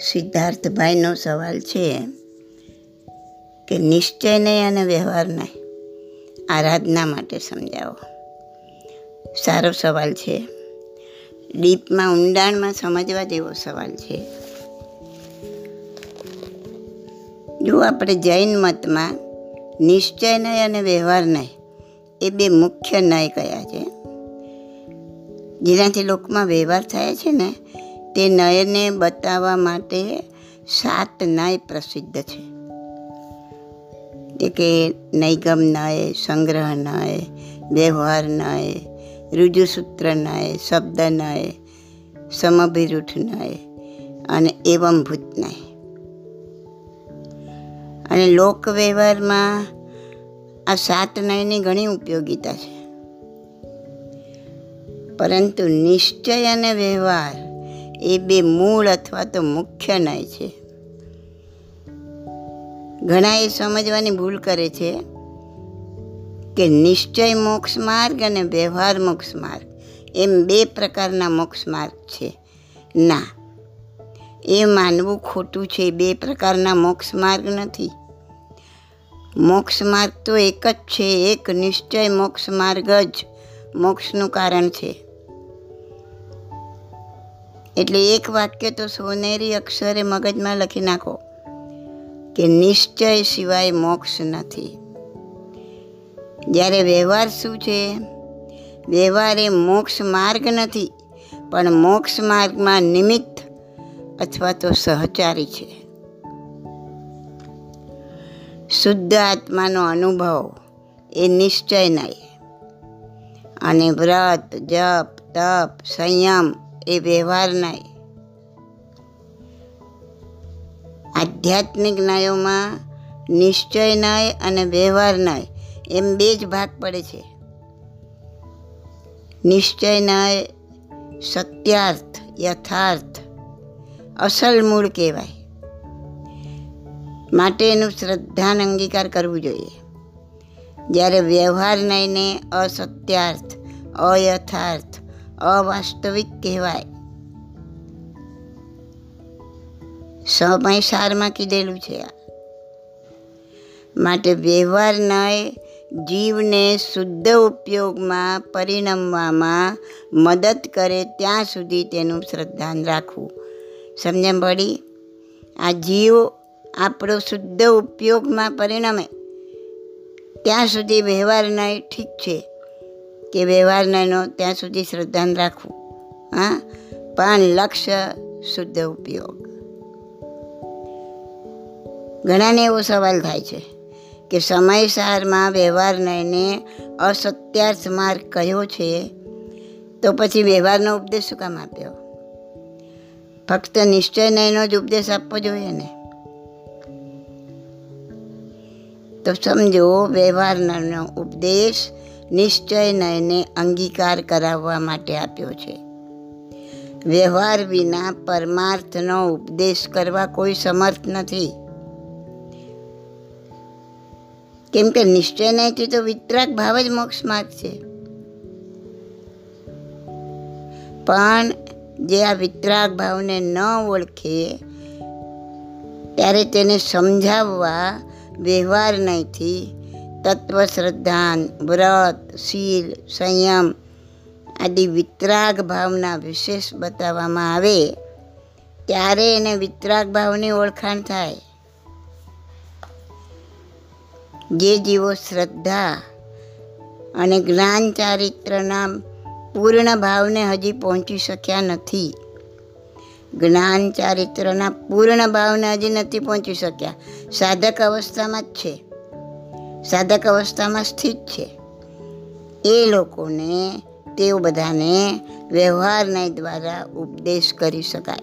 સિદ્ધાર્થભાઈનો સવાલ છે કે નિશ્ચય નહીં અને વ્યવહાર નહીં. આરાધના માટે સમજાવો. સારો સવાલ છે. ડીપમાં ઊંડાણમાં સમજવા જેવો સવાલ છે. જો આપણે જૈન મતમાં નિશ્ચય નહીં અને વ્યવહાર નહીં, એ બે મુખ્ય નય કયા છે? જેનાથી લોકમાં વ્યવહાર થાય છે ને તે નયને બતાવવા માટે સાત નય પ્રસિદ્ધ છે. એ કે નૈગમ નય, સંગ્રહ નય, વ્યવહાર નય રુજુસૂત્ર નય, શબ્દ નય, સમભિરૂઠ નય અને એવમભૂત નય. અને લોક વ્યવહારમાં આ સાત નયની ઘણી ઉપયોગીતા છે. પરંતુ નિશ્ચય અને વ્યવહાર એ બે મૂળ અથવા તો મુખ્ય નય છે. ઘણા એ સમજવાની ભૂલ કરે છે કે નિશ્ચય મોક્ષ માર્ગ અને વ્યવહાર મોક્ષ માર્ગ એમ બે પ્રકારના મોક્ષ માર્ગ છે. ના, એ માનવું ખોટું છે બે પ્રકારના મોક્ષ માર્ગ નથી. મોક્ષ માર્ગ તો એક જ છે, એક નિશ્ચય મોક્ષ માર્ગ જ મોક્ષનું કારણ છે. એટલે એક વાક્ય તો સોનેરી અક્ષરે મગજમાં લખી નાખો કે નિશ્ચય સિવાય મોક્ષ નથી. જ્યારે વ્યવહાર શું છે? વ્યવહાર એ મોક્ષ માર્ગ નથી, પણ મોક્ષ માર્ગમાં નિમિત્ત અથવા તો સહચારી છે. શુદ્ધ આત્માનો અનુભવ એ નિશ્ચય નહીં. અને વ્રત, જપ, તપ, સંયમ એ વ્યવહાર નહીં. આધ્યાત્મિક ન્યાયોમાં નિશ્ચય ન્યાય અને વ્યવહાર ન્યાય એમ બે જ ભાગ પડે છે. નિશ્ચય નય સત્યાર્થ, યથાર્થ, અસલ મૂળ કહેવાય. માટે એનું શ્રદ્ધાન અંગીકાર કરવું જોઈએ. જ્યારે વ્યવહાર નયને અસત્યાર્થ, અયથાર્થ અવાસ્તવિક કહેવાય. સમય સારમાં કીધેલું છે આ. માટે વ્યવહાર નય જીવને શુદ્ધ ઉપયોગમાં પરિણમવામાં મદદ કરે ત્યાં સુધી તેનું શ્રદ્ધાન રાખવું. સમજે પડી આ જીવ આપણો શુદ્ધ ઉપયોગમાં પરિણમે. ત્યાં સુધી વ્યવહાર નય ઠીક છે. કે વ્યવહાર નયનો ત્યાં સુધી શ્રદ્ધાન રાખવું. હા? પણ લક્ષ્ય, શુદ્ધ ઉપયોગ. ઘણાને એવો સવાલ થાય છે કે સમયસારમાં વ્યવહાર નયને અસત્યાર્થ માર્ગ કયો છે, તો પછી વ્યવહારનો ઉપદેશ શું કામ આપ્યો? ફક્ત નિશ્ચય નયનો જ ઉપદેશ આપવો જોઈએ ને? તો સમજો, વ્યવહારનો ઉપદેશ નિશ્ચય નયને અંગીકાર કરાવવા માટે આપ્યો છે. વ્યવહાર વિના પરમાર્થનો ઉપદેશ કરવા કોઈ સમર્થ નથી. કેમ કે નિશ્ચય નહીંથી તો વિતરાગ ભાવ જ મોક્ષ માર્ગ છે. પણ જે આ વિતરાગ ભાવને ન ઓળખે, ત્યારે તેને સમજાવવા વ્યવહાર નહીંથી તત્વ શ્રદ્ધાન વ્રત, શીલ, સંયમ આદિ વિતરાગ ભાવના વિશેષ બતાવવામાં આવે, ત્યારે એને વિતરાગ ભાવની ઓળખાણ થાય. જે જીવો શ્રદ્ધા અને જ્ઞાન ચારિત્રના પૂર્ણ ભાવને હજી પહોંચી શક્યા નથી. જ્ઞાન ચારિત્રના પૂર્ણ ભાવને હજી નથી પહોંચી શક્યા. સાધક અવસ્થામાં જ છે. સાધક અવસ્થામાં સ્થિત છે. એ લોકોને, તેઓ બધાને વ્યવહારના દ્વારા ઉપદેશ કરી શકાય.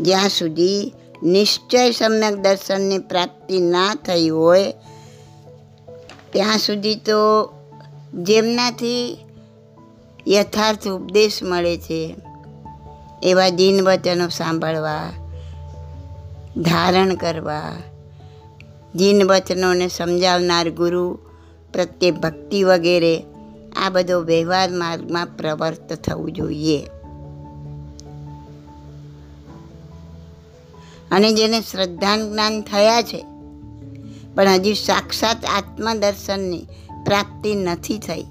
જ્યાં સુધી નિશ્ચય સમ્યક દર્શનની પ્રાપ્તિ ના થઈ હોય, ત્યાં સુધી તો જેમનાથી યથાર્થ ઉપદેશ મળે છે, એવા દિન વચનો સાંભળવા, ધારણ કરવા જીન વચનોને સમજાવનાર ગુરુ, પ્રત્યે ભક્તિ વગેરે, આ બધો વ્યવહાર માર્ગમાં પ્રવર્ત થવું જોઈએ. અને જેને શ્રદ્ધાન જ્ઞાન થયા છે, પણ હજી સાક્ષાત આત્મદર્શનની પ્રાપ્તિ નથી થઈ.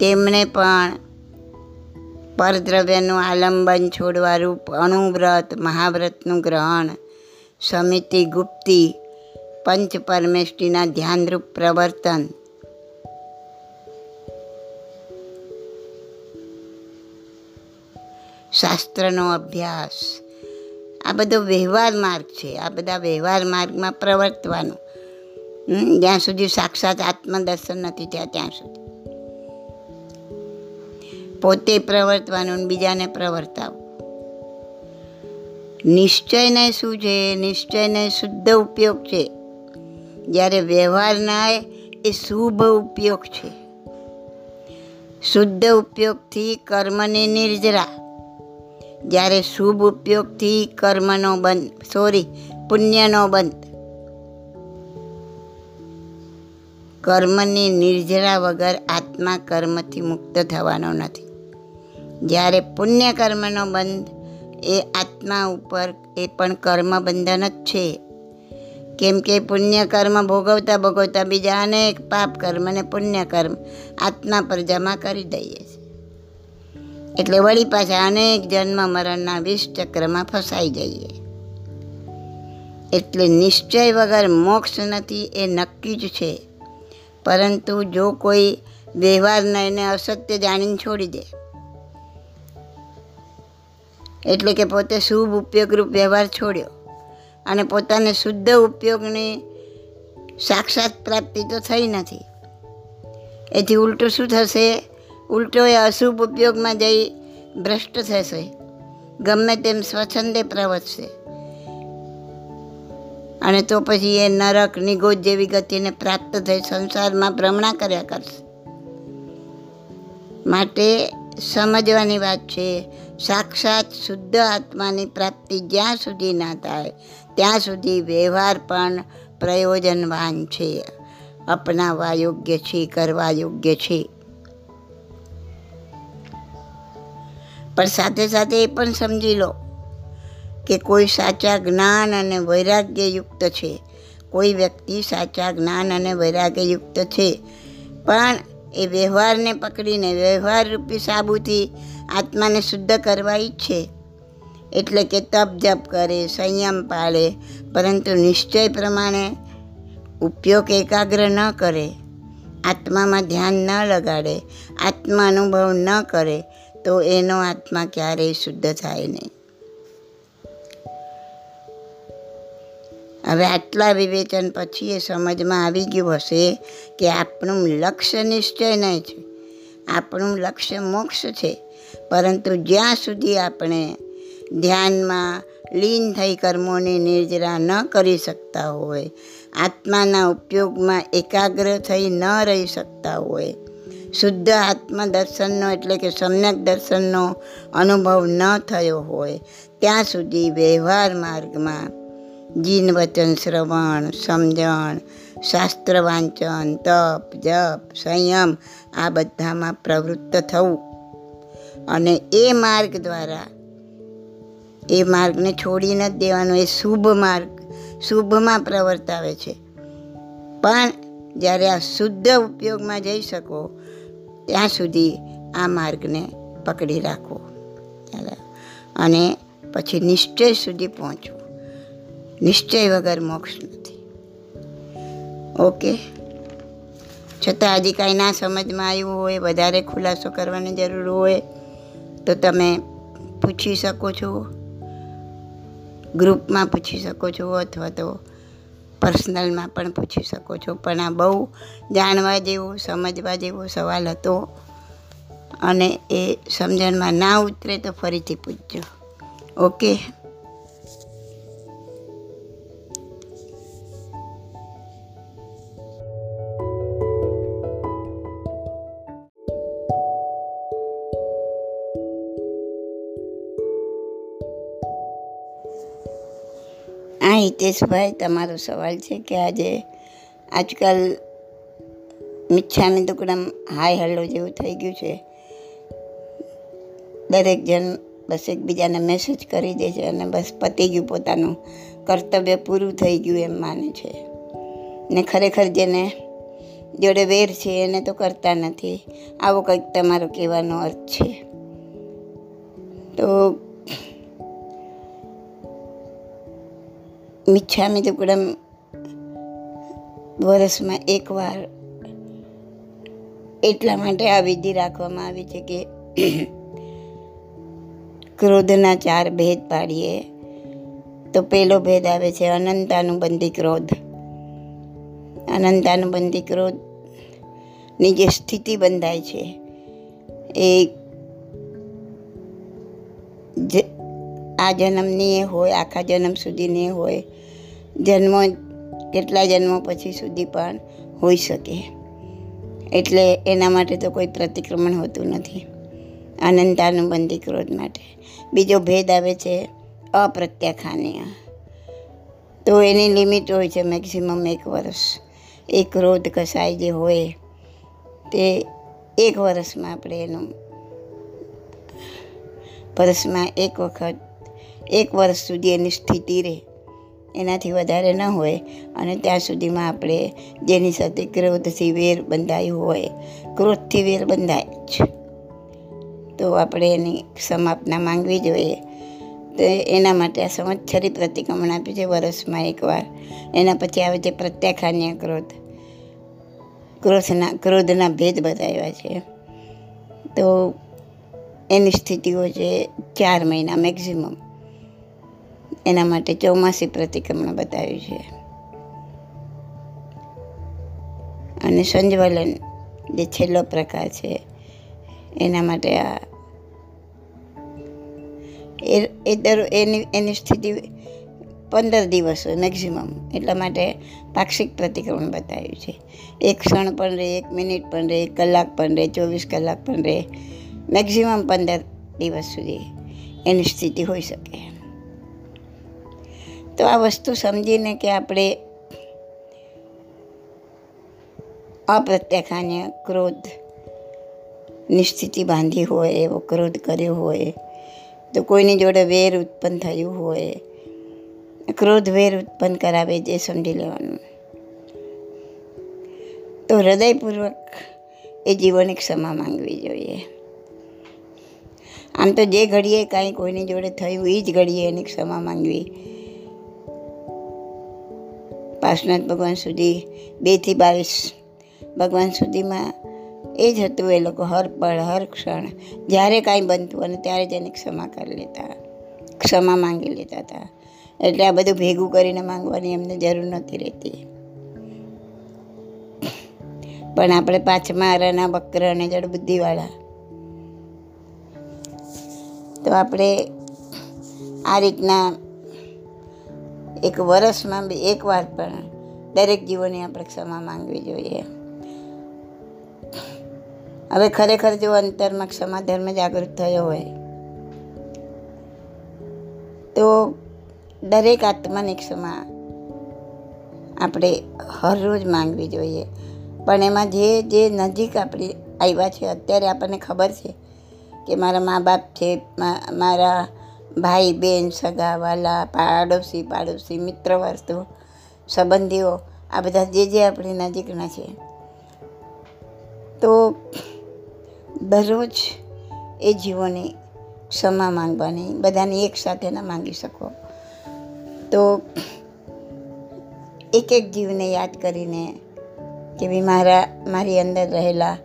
તેમણે પણ પરદ્રવ્યનું આલંબન છોડવા રૂપ અણુવ્રત મહાવ્રતનું ગ્રહણ, સમિતિ ગુપ્તી પંચ પરમેષ્ઠીના ધ્યાનરૂપ પ્રવર્તન. શાસ્ત્રનો અભ્યાસ. આ બધો વ્યવહાર માર્ગ છે. આ બધા વ્યવહાર માર્ગમાં પ્રવર્તવાનું. જ્યાં સુધી સાક્ષાત આત્મદર્શન નથી થયા, ત્યાં સુધી. પોતે પ્રવર્તવાનું બીજાને પ્રવર્તાવું. નિશ્ચયને શું છે? નિશ્ચયને શુદ્ધ ઉપયોગ છે. જ્યારે વ્યવહારના એ શુભ ઉપયોગ છે. શુદ્ધ ઉપયોગથી કર્મની નિર્જરા. જ્યારે શુભ ઉપયોગથી કર્મનો બંધ સોરી પુણ્યનો બંધ. કર્મની નિર્જરા વગર આત્મા કર્મથી મુક્ત થવાનો નથી. જ્યારે પુણ્ય કર્મનો બંધ, એ આત્મા ઉપર એ પણ કર્મ બંધન જ છે. કેમ કે પુણ્ય કર્મ ભોગવતા ભોગવતા બીજા અનેક પાપ કર્મ અને પુણ્ય કર્મ આત્મા પર જમા કરી દઈએ એટલે વળી પાછા અનેક જન્મ મરણના વિષ ચક્રમાં ફસાઈ જઈએ. એટલે નિશ્ચય વગર મોક્ષ નથી એ નક્કી જ છે. પરંતુ જો કોઈ વ્યવહારને એને અસત્ય જાણીને છોડી દે. એટલે કે પોતે શુભ ઉપયોગરૂપ વ્યવહાર છોડ્યો. અને પોતાને શુદ્ધ ઉપયોગની સાક્ષાત પ્રાપ્તિ તો થઈ નથી. એથી ઉલટું શું થશે? ઉલટો એ અશુભ ઉપયોગમાં જઈ ભ્રષ્ટ થશે. ગમે તેમ સ્વચ્છંદે પ્રવર્તશે અને તો પછી એ નરક નિગોજ જેવી ગતિને પ્રાપ્ત થઈ સંસારમાં ભ્રમણા કર્યા કરશે. માટે સમજવાની વાત છે સાક્ષાત શુદ્ધ આત્માની પ્રાપ્તિ જ્યાં સુધી ના થાય, ત્યાં સુધી વ્યવહાર પણ પ્રયોજનવાન છે. અપનાવવા યોગ્ય છે, કરવા યોગ્ય છે. પણ સાથે સાથે એ પણ સમજી લો કે કોઈ સાચા જ્ઞાન અને વૈરાગ્યયુક્ત છે. કોઈ વ્યક્તિ સાચા જ્ઞાન અને વૈરાગ્યયુક્ત છે. પણ એ વ્યવહારને પકડીને વ્યવહાર રૂપી સાબુથી આત્માને શુદ્ધ કરવા ઈચ્છે. એટલે કે તપ જપ કરે, સંયમ પાળે, પરંતુ નિશ્ચય પ્રમાણે ઉપયોગ એકાગ્ર ન કરે. આત્મામાં ધ્યાન ન લગાડે આત્મા અનુભવ ન કરે, તો એનો આત્મા ક્યારેય શુદ્ધ થાય નહીં. હવે આટલા વિવેચન પછી એ સમજમાં આવી ગયું હશે કે આપણું લક્ષ્ય નિશ્ચય નહીં છે. આપણું લક્ષ્ય મોક્ષ છે. પરંતુ જ્યાં સુધી આપણે ધ્યાનમાં લીન થઈ કર્મોની નિર્જરા ન કરી શકતા હોય, આત્માના ઉપયોગમાં એકાગ્ર થઈ ન રહી શકતા હોય, શુદ્ધ આત્મદર્શનનો એટલે કે સમ્યક દર્શનનો અનુભવ ન થયો હોય, ત્યાં સુધી વ્યવહાર માર્ગમાં જીન વચન શ્રવણ, સમજણ, શાસ્ત્ર વાંચન, તપ, જપ, સંયમ, આ બધામાં પ્રવૃત્ત થવું. અને એ માર્ગ દ્વારા, એ માર્ગને છોડી નથી દેવાનો એ શુભ માર્ગ, શુભમાં પ્રવર્તાવે છે. પણ જ્યારે આ શુદ્ધ ઉપયોગમાં જઈ શકો, ત્યાં સુધી આ માર્ગને પકડી રાખો. અને પછી નિશ્ચય સુધી પહોંચવું નિશ્ચય વગર મોક્ષ નથી. ઓકે? છતાં હજી કાંઈ ના સમજમાં આવ્યું હોય, વધારે ખુલાસો કરવાની જરૂર હોય, તો તમે પૂછી શકો છો, ગ્રુપમાં પૂછી શકો છો, અથવા તો પર્સનલમાં પણ પૂછી શકો છો. પણ આ બહુ જાણવા જેવો, સમજવા જેવો સવાલ હતો અને એ સમજણમાં ના ઉતરે તો ફરીથી પૂછજો. ઓકે? હા હિતેશભાઈ તમારો સવાલ છે કે આજે આજકાલ મિચ્છામી દુકડમ હાય હલ્લો જેવું થઈ ગયું છે. દરેક જણ બસ એકબીજાને મેસેજ કરી દે છે અને બસ પતી ગયું પોતાનું કર્તવ્ય પૂરું થઈ ગયું એમ માને છે. ને ખરેખર જેને જોડે વેર છે એને તો કરતા નથી. આવો કંઈક તમારો કહેવાનો અર્થ છે. તો મિચ્છામી દુકડમ વર્ષમાં એકવાર એટલા માટે આ વિધિ રાખવામાં આવી છે કે ક્રોધના ચાર ભેદ પાડીએ તો પહેલો ભેદ આવે છે અનંતાનુબંધી ક્રોધ. અનંતાનુબંધી ક્રોધની જે સ્થિતિ બંધાય છે એ આ જન્મની હોય, આખા જન્મ સુધીની હોય જન્મો કેટલા જન્મો પછી સુધી પણ હોઈ શકે. એટલે એના માટે તો કોઈ પ્રતિક્રમણ હોતું નથી. અનંતાનુબંધી ક્રોધ માટે. બીજો ભેદ આવે છે અપ્રત્યાખાનીય. તો એની લિમિટ હોય છે મેક્સિમમ એક વર્ષ. એ ક્રોધ કસાય જે હોય તે એક વર્ષમાં આપણે એનું વર્ષમાં એક વખત, એક વર્ષ સુધી એની સ્થિતિ રહે. એનાથી વધારે ન હોય. અને ત્યાં સુધીમાં આપણે જેની સાથે ક્રોધથી વેર બંધાયું હોય, ક્રોધથી વેર બંધાય જ. તો આપણે એની સમાપના માંગવી જોઈએ. તો એના માટે આ સંવત્સરી પ્રતિક્રમણ આપ્યું છે વર્ષમાં એકવાર. એના પછી આવે છે પ્રત્યાખાન્ય ક્રોધ. ક્રોધના ક્રોધના ભેદ બતાવ્યા છે. તો એની સ્થિતિઓ છે ચાર મહિના મેક્ઝિમમ એના માટે ચોમાસી પ્રતિક્રમણ બતાવ્યું છે. અને સંજવલન જે છેલ્લો પ્રકાર છે, એના માટે આ એ દર, એની એની સ્થિતિ પંદર દિવસ હોય એટલા માટે પાક્ષિક પ્રતિક્રમણ બતાવ્યું છે. એક ક્ષણ પણ રહે, એક મિનિટ પણ રહે, એક કલાક પણ રહે, ચોવીસ કલાક પણ રહે મેક્ઝિમમ પંદર દિવસ સુધી એની સ્થિતિ હોઈ શકે. તો આ વસ્તુ સમજીને કે આપણે અપ્રત્યાખાન્ય ક્રોધ સ્થિતિ બાંધી હોય, એવો ક્રોધ કર્યો હોય, તો કોઈની જોડે વેર ઉત્પન્ન થયું હોય, ક્રોધ વેર ઉત્પન્ન કરાવે જે સમજી લેવાનું. તો હૃદયપૂર્વક એ જીવન ક્ષમા માંગવી જોઈએ. આમ તો જે ઘડીએ કાંઈ કોઈની જોડે થયું એ જ ઘડીએ એની ક્ષમા માંગવી. પાર્શનાથ ભગવાન સુધી બેથી બાવીસ ભગવાન સુધીમાં એ જ હતું એ લોકો હર પળ, હર ક્ષણ. જ્યારે કાંઈ બનતું અને ત્યારે જ એની ક્ષમા કરી લેતા, ક્ષમા માંગી લેતા હતા. એટલે આ બધું ભેગું કરીને માંગવાની એમને જરૂર નહોતી રહેતી. પણ આપણે પાંચમા રના બક્ર અને જડબુદ્ધિવાળા. તો આપણે આ રીતના એક વર્ષમાં બી એક વાર પણ દરેક જીવોની આપણે ક્ષમા માંગવી જોઈએ. હવે ખરેખર જો અંતરમાં ક્ષમા ધર્મ જાગૃત થયો હોય, તો દરેક આત્માની ક્ષમા આપણે હરરોજ માંગવી જોઈએ. પણ એમાં જે જે નજીક આપણે આવ્યા છે, અત્યારે આપણને ખબર છે કે મારા મા બાપ છે મારા ભાઈ બહેન સગા, વાલા, પાડોશી પાડોશી, મિત્ર વર્તુ સંબંધીઓ, આ બધા જે જે આપણી નજીકના છે. તો દરરોજ એ જીવોની ક્ષમા માંગવાની, બધાની એક સાથે ન માંગી શકો. તો એક એક જીવને યાદ કરીને કે ભાઈ, મારા, મારી અંદર રહેલા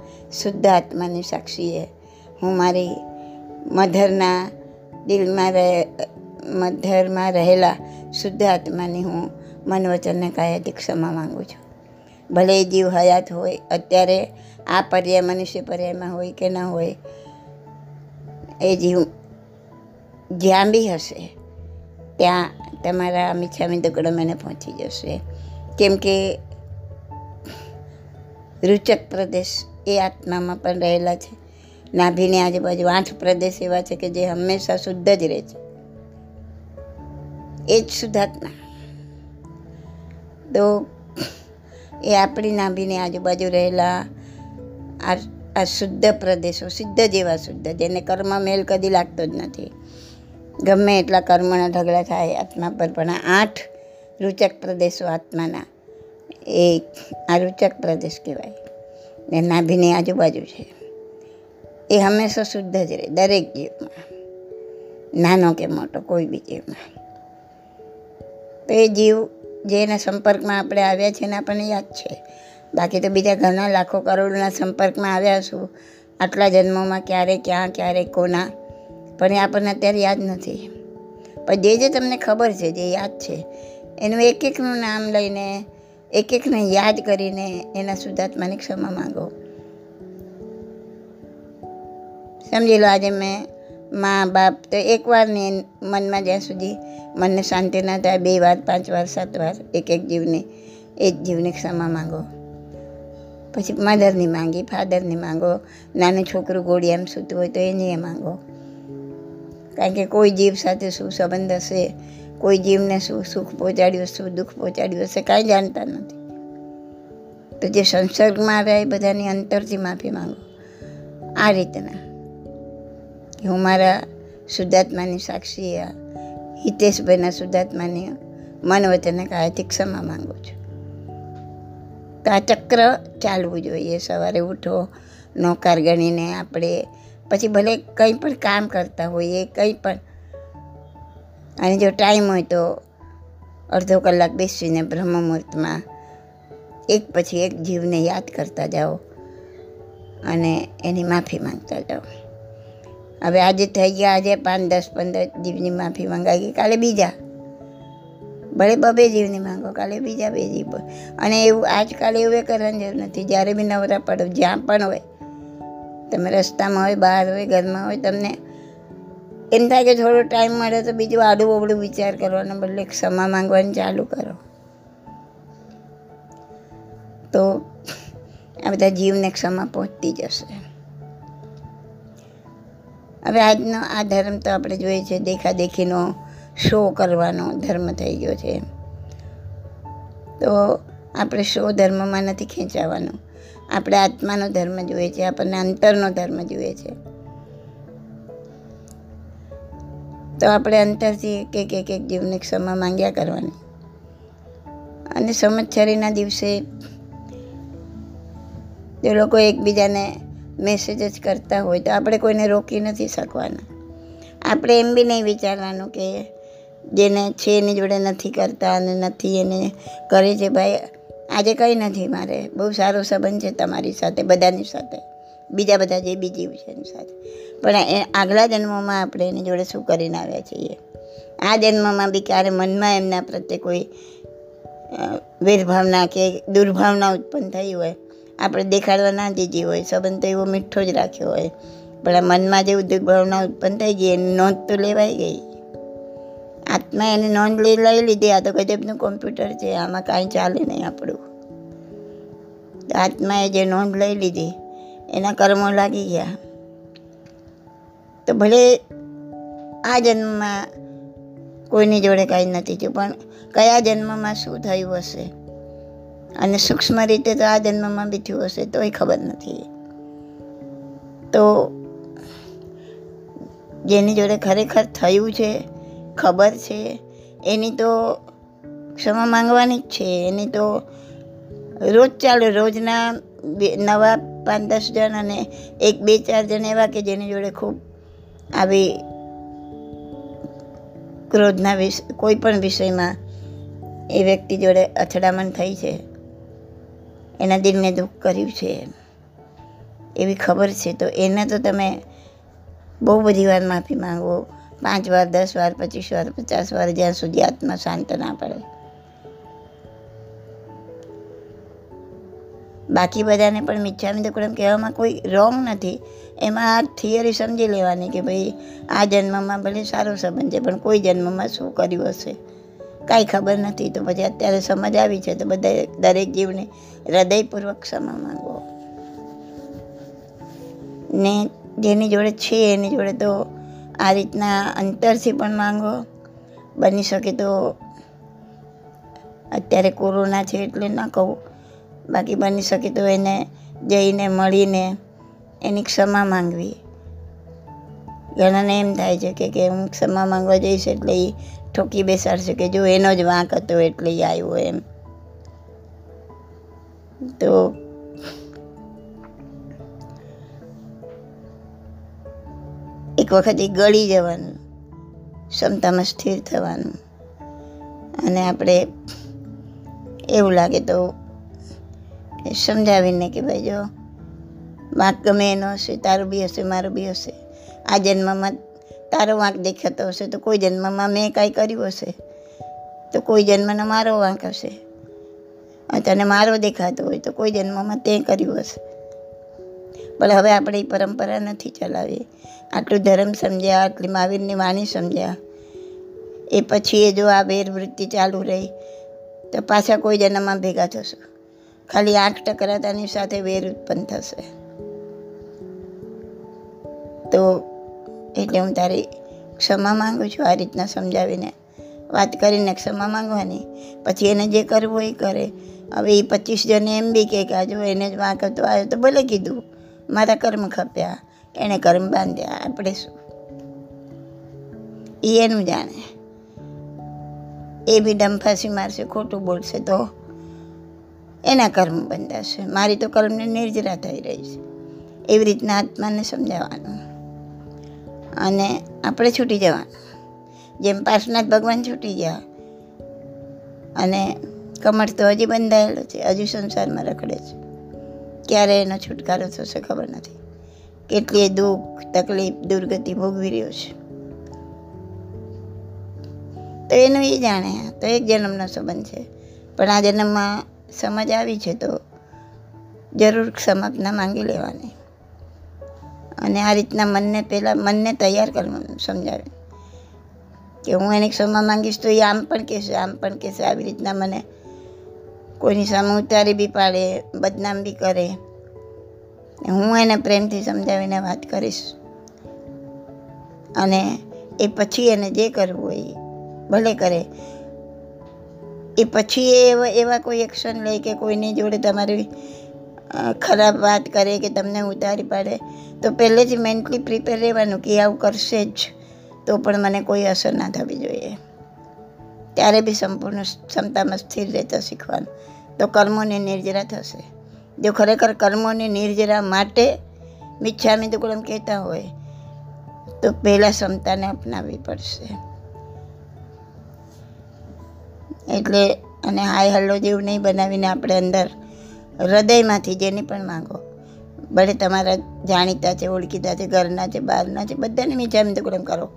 શુદ્ધ આત્માની સાક્ષીએ હું મારી મધરના દિલમાં રહે, મધરમાં રહેલા શુદ્ધ આત્માની હું મન વચનને કાયાથી ક્ષમા માગું છું. ભલે જીવ હયાત હોય, અત્યારે આ પર્યાય મનુષ્ય પર્યાયમાં હોય કે ન હોય, એ જીવ જ્યાં બી હશે, ત્યાં તમારા મીઠામી દગડો મને પહોંચી જશે. કેમ કે રૂચક પ્રદેશ એ આત્મામાં પણ રહેલા છે. નાભીની આજુબાજુ આઠ પ્રદેશ એવા છે કે જે હંમેશા શુદ્ધ જ રહે છે. એ જ શુદ્ધાત્મા. તો એ આપણી નાભીની આજુબાજુ રહેલા આ આ શુદ્ધ પ્રદેશો સિદ્ધ જેવા શુદ્ધ, જેને કર્મ મેલ કદી લાગતો જ નથી. ગમે એટલા કર્મના ઢગલા થાય આત્મા પર, પણ આઠ રૂચક પ્રદેશો આત્માના, એ આ રૂચક પ્રદેશ કહેવાય. ને નાભીની આજુબાજુ છે. એ હંમેશા શુદ્ધ જ રહે, દરેક જીવમાં. નાનો કે મોટો, કોઈ બી જીવમાં. તો એ જીવ જેના સંપર્કમાં આપણે આવ્યા છે એના આપણને યાદ છે. બાકી તો બીજા ઘણા લાખો કરોડના સંપર્કમાં આવ્યા છું આટલા જન્મોમાં ક્યારે, ક્યાં, ક્યારે, કોના. પણ એ આપણને અત્યારે યાદ નથી. પણ જે જે તમને ખબર છે, જે યાદ છે, એનું એક એકનું નામ લઈને, એક એકને યાદ કરીને એના શુદ્ધાત્માની ક્ષમા માંગો. સમજી લો આજે મેં મા બાપ, તો એકવાર ને મનમાં જ્યાં સુધી મનને શાંતિ ના થાય, બે વાર, પાંચ વાર, સાત વાર, એક એક જીવની, એ જ જીવની ક્ષમા માંગો. પછી મધરની માંગી, ફાધરની માંગો, નાનું છોકરું ગોળીયામ સૂતું હોય તો એની એ માંગો. કારણ કે કોઈ જીવ સાથે શું સંબંધ હશે, કોઈ જીવને શું સુખ પહોંચાડ્યું શું દુઃખ પહોંચાડ્યું હશે, કાંઈ જાણતા નથી. તો જે સંસર્ગમાં આવ્યા એ બધાની અંતરથી માફી માંગો. આ રીતના. કે હું મારા શુદ્ધાત્માની સાક્ષી હિતેશભાઈના શુદ્ધાત્માની મન વચને કાયાથી ક્ષમા માંગુ છું. તો આ ચક્ર ચાલવું જોઈએ. સવારે ઉઠો, નોકાર ગણીને આપણે પછી ભલે કંઈ પણ કામ કરતા હોઈએ, કંઈ પણ. અને જો ટાઈમ હોય તો અડધો કલાક બેસીને બ્રહ્મ મુહૂર્તમાં એક પછી એક જીવને યાદ કરતા જાઓ અને એની માફી માંગતા જાઓ. હવે આજે થઈ ગયા, આજે પાંચ, દસ, પંદર જીવની માફી મંગાવી ગઈ. કાલે બીજા. ભલે બબે જીવની માંગો, કાલે બીજા બે જીવ અને એવું આજકાલ એવું એ કરવાની જરૂર નથી. જ્યારે બી નવરા પડો, જ્યાં પણ હોય, તમે રસ્તામાં હોય, બહાર હોય, ઘરમાં હોય, તમને એમ થાય કે થોડો ટાઈમ મળે તો બીજું આડું બબડું વિચાર કરવાનો બદલે ક્ષમા માંગવાનું ચાલુ કરો. તો આ બધા જીવને ક્ષમા પહોંચતી જશે. હવે આજનો, આ ધર્મ તો આપણે જોઈએ છે દેખાદેખીનો શો કરવાનો ધર્મ થઈ ગયો છે. તો આપણે શો ધર્મમાં નથી ખેંચાવાનું. આપણે આત્માનો ધર્મ જોઈએ છે, આપણને અંતરનો ધર્મ જોઈએ છે. તો આપણે અંતરથી એક એક એક જીવની ક્ષમા માંગ્યા કરવાની. અને સંવત્સરીના દિવસે જે લોકો એકબીજાને મેસેજ જ કરતા હોય તો આપણે કોઈને રોકી નથી શકવાના. આપણે એમ બી નહીં વિચારવાનું કે જેને છે એની જોડે નથી કરતા અને નથી એને કરે છે. ભાઈ, આજે કંઈ નથી મારે. બહુ સારો સંબંધ છે તમારી સાથે, બધાની સાથે. બીજા બધા જે બીજી છે એની સાથે. પણ એ આગલા જન્મોમાં આપણે એની જોડે શું કરીને આવ્યા છીએ? આ જન્મમાં બી ક્યારે મનમાં એમના પ્રત્યે કોઈ વેરભાવના કે દુર્ભાવના ઉત્પન્ન થઈ હોય આપણે દેખાડવા ના દીધી હોય, સંબંધ તો એવો મીઠો જ રાખ્યો હોય. પણ આ મનમાં જે ઉદ્યોગ ભાવના ઉત્પન્ન થઈ ગઈ, એની નોંધ તો લેવાઈ ગઈ. આત્મા એની નોંધ લઈ લઈ લીધી, આ તો ગજબનું કોમ્પ્યુટર છે, આમાં કાંઈ ચાલે નહીં આપણું. આત્માએ જે નોંધ લઈ લીધી, એના કર્મો લાગી ગયા. તો ભલે આ જન્મમાં કોઈની જોડે કાંઈ નથી થયું, પણ કયા જન્મમાં શું થયું હશે? અને સૂક્ષ્મ રીતે તો આ જન્મમાં બી થયું હશે, તોય ખબર નથી. તો જેની જોડે ખરેખર થયું છે, ખબર છે, એની તો ક્ષમા માંગવાની જ છે. એની તો રોજ ચાલે, રોજના નવા પાંચ, દસ જણ અને એક, બે, ચાર જણ એવા કે જેની જોડે ખૂબ આવી ક્રોધના વિષ, કોઈ પણ વિષયમાં એ વ્યક્તિ જોડે અથડામણ થઈ છે. એના દિલને દુઃખ કર્યું છે. એવી ખબર છે. તો એને તો તમે બહુ બધી વાર માફી માંગો. પાંચ વાર, દસ વાર, પચીસ વાર, પચાસ વાર જ્યાં સુધી આત્મા શાંત ના પડે. બાકી બધાને પણ મિચ્છામી દુક્કડમ કહેવામાં કોઈ રોંગ નથી. એમાં આ થિયરી સમજી લેવાની કે ભાઈ આ જન્મમાં ભલે સારો સંબંધ છે, પણ કોઈ જન્મમાં શું કર્યું હશે? કાંઈ ખબર નથી. તો પછી અત્યારે સમજ આવી છે તો બધા દરેક જીવને હૃદયપૂર્વક ક્ષમા માંગો. ને જેની જોડે છે એની જોડે તો આ રીતના અંતરથી પણ માંગો. બની શકે તો અત્યારે કોરોના છે એટલે ન કહું. બાકી બની શકે તો એને જઈને મળીને એની ક્ષમા માંગવી. ઘણાને એમ થાય છે કે કે હું ક્ષમા માંગવા જઈશ એટલે એ ઠોકી બેસાડશે કે જો એનો જ વાંક હતો એટલે આવ્યો એમ. તો એક વખત એ ગળી જવાનું, ક્ષમતામાં સ્થિર થવાનું. અને આપણે એવું લાગે તો સમજાવીને કે ભાઈ જો, વાંક ગમે એનો હશે, તારું બી હશે, મારું બી હશે. આ જન્મમાં તારો વાંક દેખાતો હશે તો કોઈ જન્મમાં મેં કાંઈ કર્યું હશે? તો કોઈ જન્મનો મારો વાંક હશે? તને મારો દેખાતો હોય તો કોઈ જન્મમાં તે કર્યું હશે? પણ હવે આપણે એ પરંપરા નથી ચલાવી. આટલું ધર્મ સમજ્યા, આટલી મહાવીરની વાણી સમજ્યા. એ પછી એ જો આ વેરવૃત્તિ ચાલુ રહી, તો પાછા કોઈ જન્મમાં ભેગા થશું. ખાલી આંખ ટકરાતાની સાથે વેર ઉત્પન્ન થશે. તો એટલે હું તારી ક્ષમા માંગુ છું આ રીતના સમજાવીને. વાત કરીને ક્ષમા માંગવાની. પછી એને જે કરવું એ કરે. હવે એ પચીસ જણે એમ બી કે આ જો એને જ વાંક તો આવ્યો તો ભલે કીધું. મારા કર્મ ખપ્યા. એણે કર્મ બાંધ્યા. આપણે શું? એ એનું જાણે. એ બી ડંફાસી મારશે, ખોટું બોલશે તો. એના કર્મ બંધાશે. મારી તો કર્મને નિર્જરા થઈ રહી છે. એવી રીતના આત્માને સમજાવવાનું. અને આપણે છૂટી જવાનું. જેમ પાર્શનાથ ભગવાન છૂટી ગયા અને કમળ તો હજી બંધાયેલો છે, હજુ સંસારમાં રખડે છે. ક્યારે એનો છુટકારો થશે ખબર નથી. કેટલી દુઃખ, તકલીફ, દુર્ગતિ ભોગવી રહ્યો છે. તો એનું એ જાણે તો એક જન્મનો સંબંધ છે. પણ આ જન્મમાં સમજ આવી છે તો જરૂર ક્ષમાપના માંગી લેવાની. અને આ રીતના મનને પહેલાં, મનને તૈયાર કરવાનું સમજાવે. કે હું એને ક્ષમા માંગીશ તો એ આમ પણ કહેશે, આમ પણ કહેશે. આવી રીતના મને કોઈની સામે ઉતારી બી પાડે, બદનામ બી કરે. હું એને પ્રેમથી સમજાવીને વાત કરીશ. અને એ પછી એને જે કરવું હોય ભલે કરે. એ પછી એ એવા કોઈ એક્શન લે કે કોઈની જોડે તમારી ખરાબ વાત કરે કે તમને ઉતારી પાડે. તો પહેલેથી મેન્ટલી પ્રિપેર રહેવાનું કે આવું કરશે જ, તો પણ મને કોઈ અસર ના થવી જોઈએ. ત્યારે બી સંપૂર્ણ ક્ષમતામાં સ્થિર રહેતા શીખવાનું. તો કર્મોની નિર્જરા થશે. જો ખરેખર કર્મોની નિર્જરા માટે મિચ્છામી દુકડમ કહેતા હોય, તો પહેલાં ક્ષમતાને અપનાવવી પડશે. એટલે અને હાય હલ્લો જેવું નહીં બનાવીને આપણે અંદર હૃદયમાંથી જેની પણ માંગો ભલે તમારા જાણીતા છે, ઓળખીતા છે, ઘરના છે, બહારના છે, બધાને મીઠામી દુકડમ કરો.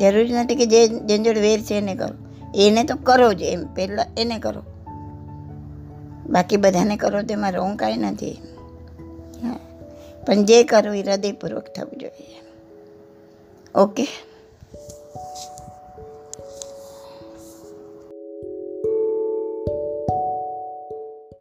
જરૂરી નથી કે જે જેની જોડે વેર છે એને કરો. એને તો કરો જ એમ, પહેલાં એને કરો. બાકી બધાને કરો તેમાં રોંગ કાંઈ નથી. પણ જે કરો એ હૃદયપૂર્વક થવું જોઈએ. ઓકે?